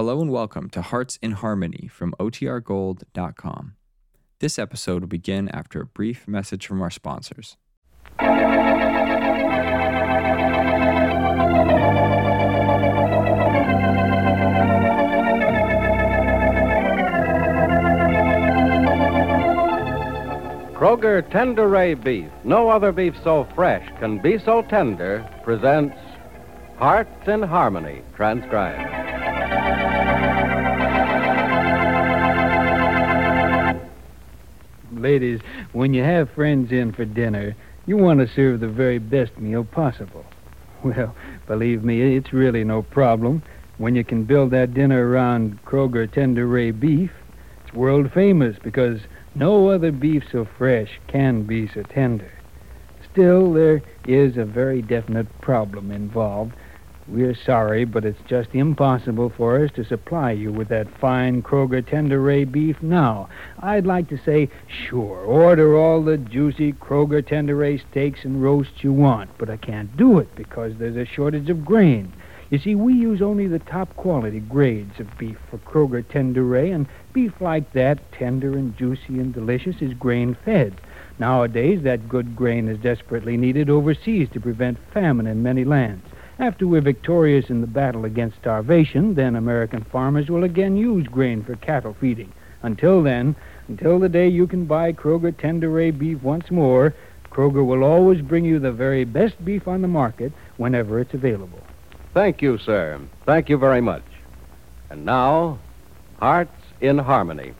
Hello and welcome to Hearts in Harmony from OTRGold.com. This episode will begin after a brief message from our sponsors. Kroger Tenderay Beef, no other beef so fresh can be so tender, presents Hearts in Harmony, transcribed. Ladies, when you have friends in for dinner, you want to serve the very best meal possible. Well, believe me, it's really no problem. When you can build that dinner around Kroger Tenderay beef, it's world famous because no other beef so fresh can be so tender. Still, there is a very definite problem involved. We're sorry, but it's just impossible for us to supply you with that fine Kroger tender Tenderay beef now. I'd like to say, sure, order all the juicy Kroger tender Tenderay steaks and roasts you want, but I can't do it because there's a shortage of grain. You see, we use only the top quality grades of beef for Kroger tender Tenderay, and beef like that, tender and juicy and delicious, is grain fed. Nowadays, that good grain is desperately needed overseas to prevent famine in many lands. After we're victorious in the battle against starvation, then American farmers will again use grain for cattle feeding. Until then, until the day you can buy Kroger Tenderay beef once more, Kroger will always bring you the very best beef on the market whenever it's available. Thank you, sir. Thank you very much. And now, Hearts in Harmony.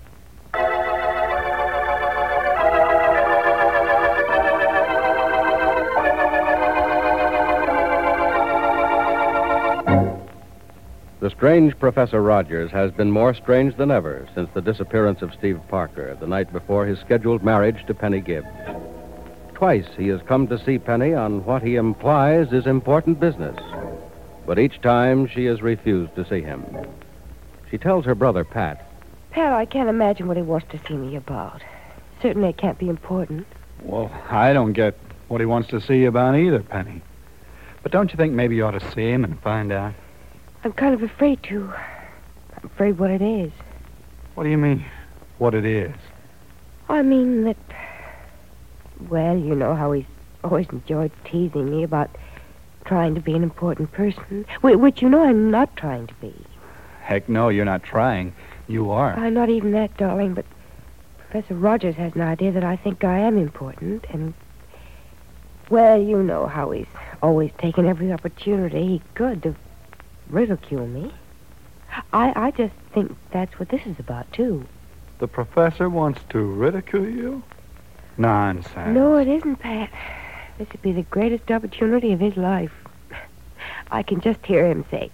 Strange Professor Rogers has been more strange than ever since the disappearance of Steve Parker the night before his scheduled marriage to Penny Gibbs. Twice he has come to see Penny on what he implies is important business, but each time she has refused to see him. She tells her brother, Pat, Pat, I can't imagine what he wants to see me about. Certainly it can't be important. Well, I don't get what he wants to see you about either, Penny. But don't you think maybe you ought to see him and find out? I'm kind of afraid to. I'm afraid what it is. What do you mean? What it is? I mean that. Well, you know how he's always enjoyed teasing me about trying to be an important person, which you know I'm not trying to be. Heck no, you're not trying. You are. I'm not even that, darling, but Professor Rogers has an idea that I think I am important, and. Well, you know how he's always taken every opportunity he could to ridicule me. I, I just think that's what this is about, too. The professor wants to ridicule you? Nonsense. No, it isn't, Pat. This would be the greatest opportunity of his life. I can just hear him say,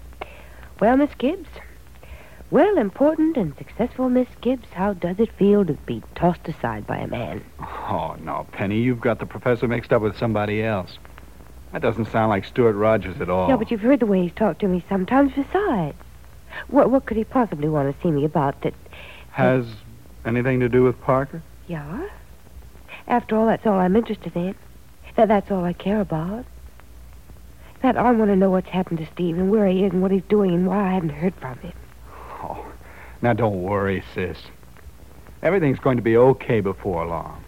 Well, Miss Gibbs, well, important and successful Miss Gibbs, how does it feel to be tossed aside by a man? Oh, no, Penny, you've got the professor mixed up with somebody else. That doesn't sound like Stuart Rogers at all. Yeah, but you've heard the way he's talked to me sometimes besides. What, what could he possibly want to see me about that, Has anything to do with Parker? yeah? After all, that's all I'm interested in. That, that's all I care about. Pat, I want to know what's happened to Steve and where he is and what he's doing and why I haven't heard from him. Oh, now don't worry, sis. Everything's going to be okay before long.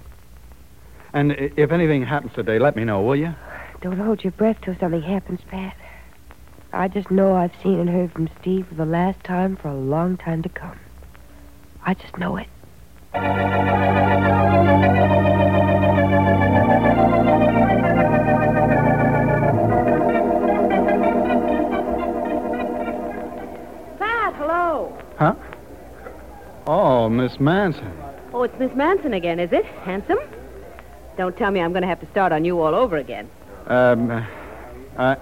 And if anything happens today, let me know, will you? Don't hold your breath till something happens, Pat. I just know I've seen and heard from Steve for the last time for a long time to come. I just know it. Pat, hello. Huh? Oh, Miss Manson. Oh, it's Miss Manson again, is it? Handsome? Don't tell me I'm going to have to start on you all over again. Um, uh, I,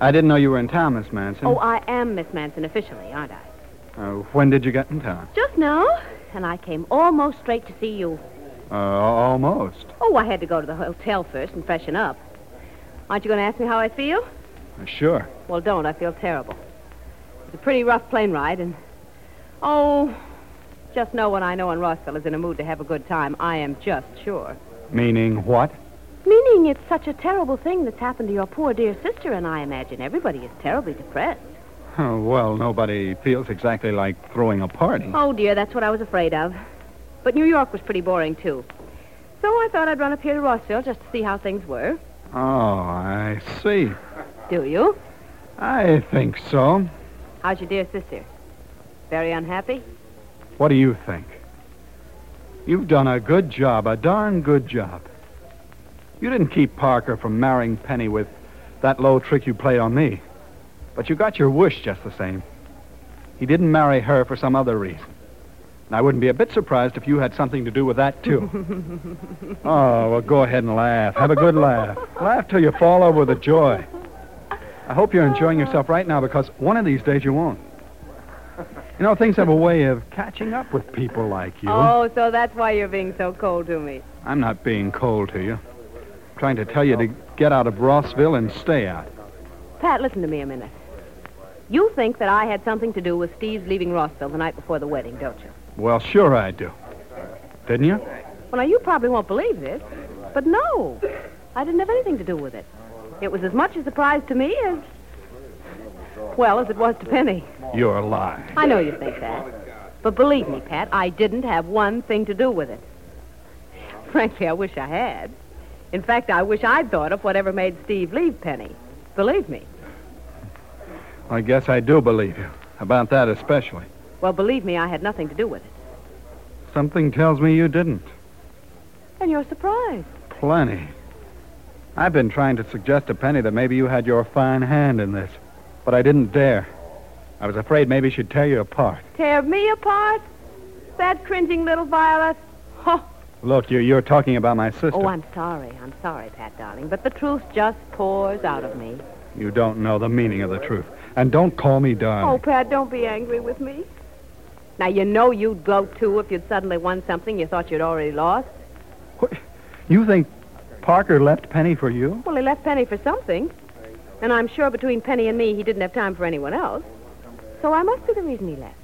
I didn't know you were in town, Miss Manson. Oh, I am Miss Manson officially, aren't I? Uh, when did you get in town? Just now. And I came almost straight to see you. Uh, almost. Oh, I had to go to the hotel first and freshen up. Aren't you going to ask me how I feel? Uh, sure. Well, don't. I feel terrible. It's a pretty rough plane ride, and. Oh, just know when I know when Rossville is in a mood to have a good time, I am just sure. Meaning what? It's such a terrible thing that's happened to your poor dear sister, and I imagine everybody is terribly depressed. Oh, well, nobody feels exactly like throwing a party. Oh, dear, that's what I was afraid of. But New York was pretty boring, too. So I thought I'd run up here to Rossville just to see how things were. Oh, I see. Do you? I think so. How's your dear sister? Very unhappy? What do you think? You've done a good job, a darn good job. You didn't keep Parker from marrying Penny with that low trick you played on me. But you got your wish just the same. He didn't marry her for some other reason. And I wouldn't be a bit surprised if you had something to do with that, too. oh, well, go ahead and laugh. Have a good laugh. Laugh till you fall over with joy. I hope you're enjoying yourself right now because one of these days you won't. You know, things have a way of catching up with people like you. Oh, so that's why you're being so cold to me. I'm not being cold to you. Trying to tell you to get out of Rossville and stay out. Pat, listen to me a minute. You think that I had something to do with Steve's leaving Rossville the night before the wedding, don't you? Well, sure I do. Didn't you? Well, now, you probably won't believe this, but no. I didn't have anything to do with it. It was as much a surprise to me as, well, as it was to Penny. You're a lying. I know you think that. But believe me, Pat, I didn't have one thing to do with it. Frankly, I wish I had. In fact, I wish I'd thought of whatever made Steve leave Penny. Believe me. I guess I do believe you. About that especially. Well, believe me, I had nothing to do with it. Something tells me you didn't. And you're surprised. Plenty. I've been trying to suggest to Penny that maybe you had your fine hand in this, but I didn't dare. I was afraid maybe she'd tear you apart. Tear me apart? That cringing little Violet? Look, you, you're talking about my sister. oh I'm sorry. I'm sorry, Pat, darling. But the truth just pours out of me. You don't know the meaning of the truth. And don't call me darling. Oh. Pat, don't be angry with me. Now, you know you'd go, too, if you'd suddenly won something you thought you'd already lost. What? You think Parker left Penny for you? Well, he left Penny for something. And I'm sure between Penny and me, he didn't have time for anyone else. So I must be the reason he left.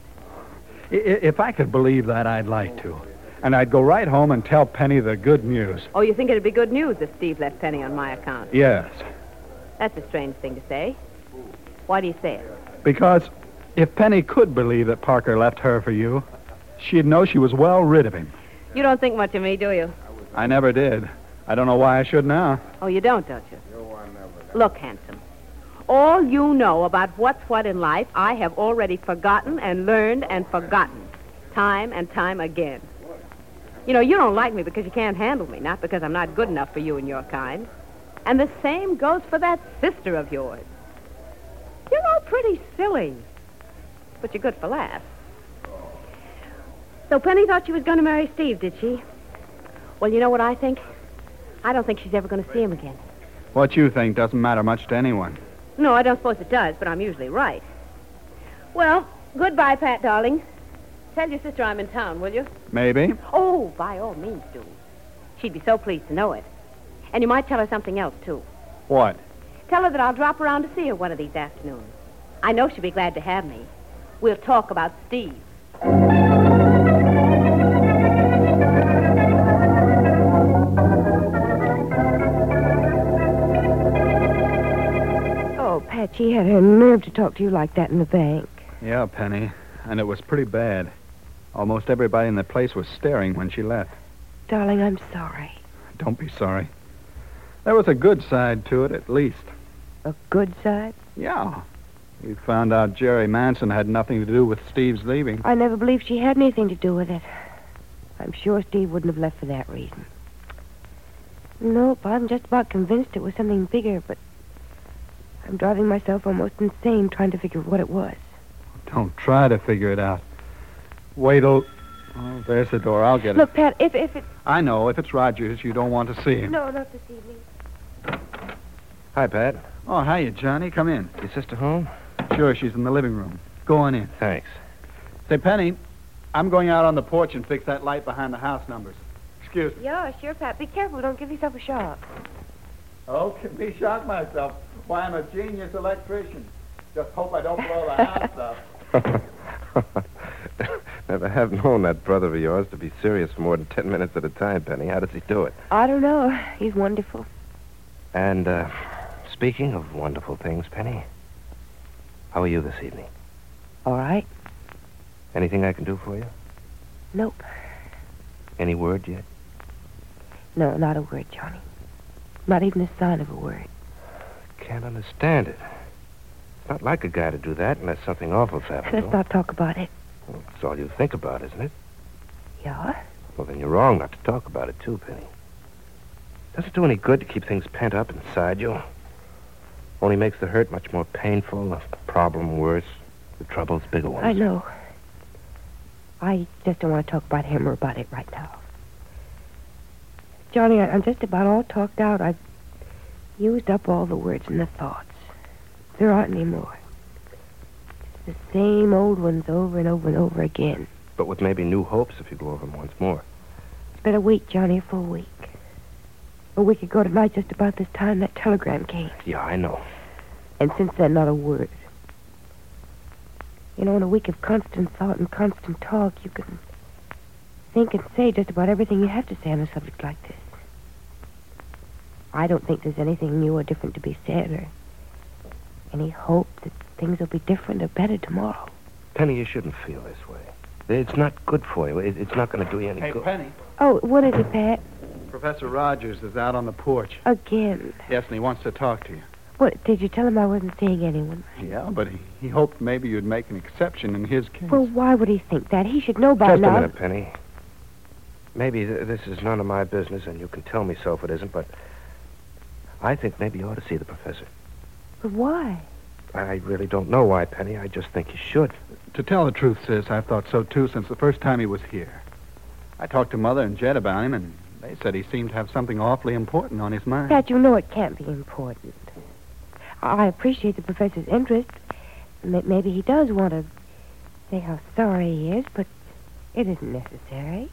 I- If I could believe that, I'd like to. And I'd go right home and tell Penny the good news. Oh, you think it'd be good news if Steve left Penny on my account? Yes. That's a strange thing to say. Why do you say it? Because if Penny could believe that Parker left her for you, she'd know she was well rid of him. You don't think much of me, do you? I never did. I don't know why I should now. Oh, you don't, don't you? No one never. Look, handsome. All you know about what's what in life, I have already forgotten and learned and forgotten. Time and time again. You know, you don't like me because you can't handle me, not because I'm not good enough for you and your kind. And the same goes for that sister of yours. You're all pretty silly, but you're good for laughs. So Penny thought she was going to marry Steve, did she? Well, you know what I think? I don't think she's ever going to see him again. What you think doesn't matter much to anyone. No, I don't suppose it does, but I'm usually right. Well, goodbye, Pat, darling. Tell your sister I'm in town, will you? Maybe. Oh, by all means, do. She'd be so pleased to know it. And you might tell her something else, too. What? Tell her that I'll drop around to see her one of these afternoons. I know she'll be glad to have me. We'll talk about Steve. Oh, Pat, she had her nerve to talk to you like that in the bank. Yeah, Penny. And it was pretty bad. Almost everybody in the place was staring when she left. Darling, I'm sorry. Don't be sorry. There was a good side to it, at least. A good side? Yeah. You found out Jerry Manson had nothing to do with Steve's leaving. I never believed she had anything to do with it. I'm sure Steve wouldn't have left for that reason. Nope, I'm just about convinced it was something bigger, but I'm driving myself almost insane trying to figure what it was. Don't try to figure it out. Wait till. Oh, there's the door. I'll get it. Look, Pat, if if it I know. If it's Rogers, you don't want to see him. no, not this evening. Hi, Pat. Oh, hiya, Johnny. Come in. Your sister home? Sure, she's in the living room. Go on in. Thanks. Say, Penny, I'm going out on the porch and fix that light behind the house numbers. Excuse me. Yeah, sure, Pat. Be careful. Don't give yourself a shock. Oh, can be shocked myself. Why, I'm a genius electrician. Just hope I don't blow the house up. Never have known that brother of yours to be serious for more than ten minutes at a time, Penny. How does he do it? I don't know. He's wonderful. And, uh, speaking of wonderful things, Penny, How are you this evening? All right. Anything I can do for you? Nope. Any word yet? No, not a word, Johnny. Not even a sign of a word. Can't understand it. It's not like a guy to do that unless something awful's happened. Let's not talk about it. Well, it's all you think about, isn't it? Yeah? Well, then you're wrong not to talk about it, too, Penny. Doesn't do any good to keep things pent up inside you. Only makes the hurt much more painful, the problem worse, the troubles bigger ones. I know. I just don't want to talk about him or about it right now. Johnny, I- I'm just about all talked out. I've used up all the words and the thoughts. There aren't any more. The same old ones over and over and over again. But with maybe new hopes if you go over them once more. It's been a week, Johnny, a full week. A week ago tonight, just about this time, that telegram came. Yeah, I know. And since then, not a word. You know, in a week of constant thought and constant talk, you can think and say just about everything you have to say on a subject like this. I don't think there's anything new or different to be said, or any hope that things will be different or better tomorrow. Penny, you shouldn't feel this way. It's not good for you. It- It's not going to do you any Hey, good. Penny. Oh, what is it, Pat? Professor Rogers is out on the porch. Again. Yes, and he wants to talk to you. What, did you tell him I wasn't seeing anyone? Yeah, but he, he hoped maybe you'd make an exception in his case. Well, why would he think that? He should know by Just now. a minute, Penny. Maybe th- this is none of my business, and you can tell me so if it isn't, but I think maybe you ought to see the professor. But why? I really don't know why, Penny. I just think you should. To tell the truth, sis, I've thought so too since the first time he was here. I talked to Mother and Jed about him, and they said he seemed to have something awfully important on his mind. Pat, you know it can't be important. I appreciate the professor's interest. M- Maybe he does want to say how sorry he is, but it isn't necessary.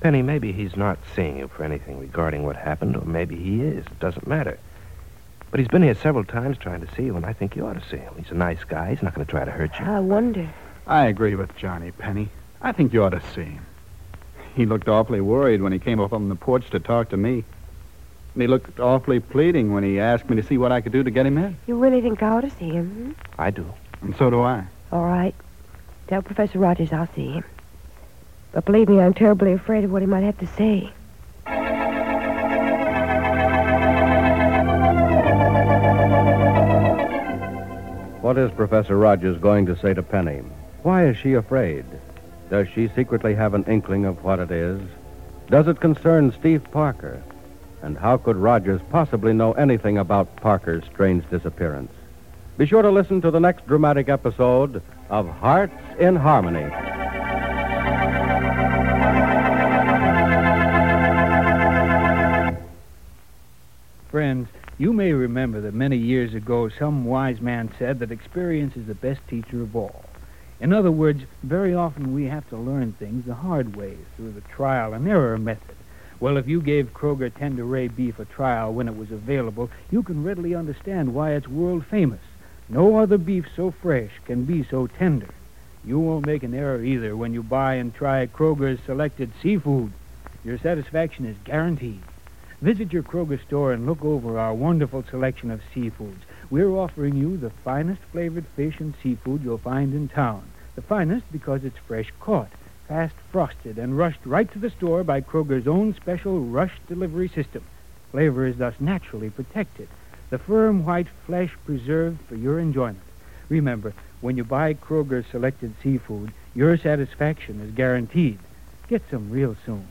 Penny, maybe he's not seeing you for anything regarding what happened, or maybe he is. It doesn't matter. But he's been here several times trying to see you, and I think you ought to see him. He's a nice guy. He's not going to try to hurt you. I wonder. I agree with Johnny, Penny. I think you ought to see him. He looked awfully worried when he came up on the porch to talk to me. And he looked awfully pleading when he asked me to see what I could do to get him in. You really think I ought to see him? I do. And so do I. All right. Tell Professor Rogers I'll see him. But believe me, I'm terribly afraid of what he might have to say. What is Professor Rogers going to say to Penny? Why is she afraid? Does she secretly have an inkling of what it is? Does it concern Steve Parker? And how could Rogers possibly know anything about Parker's strange disappearance? Be sure to listen to the next dramatic episode of Hearts in Harmony. Friends, you may remember that many years ago some wise man said that experience is the best teacher of all. In other words, very often we have to learn things the hard way through the trial and error method. Well, if you gave Kroger Tenderay beef a trial when it was available, you can readily understand why it's world famous. No other beef so fresh can be so tender. You won't make an error either when you buy and try Kroger's selected seafood. Your satisfaction is guaranteed. Visit your Kroger store and look over our wonderful selection of seafoods. We're offering you the finest flavored fish and seafood you'll find in town. The finest because it's fresh caught, fast frosted, and rushed right to the store by Kroger's own special rush delivery system. Flavor is thus naturally protected. The firm white flesh preserved for your enjoyment. Remember, when you buy Kroger's selected seafood, your satisfaction is guaranteed. Get some real soon.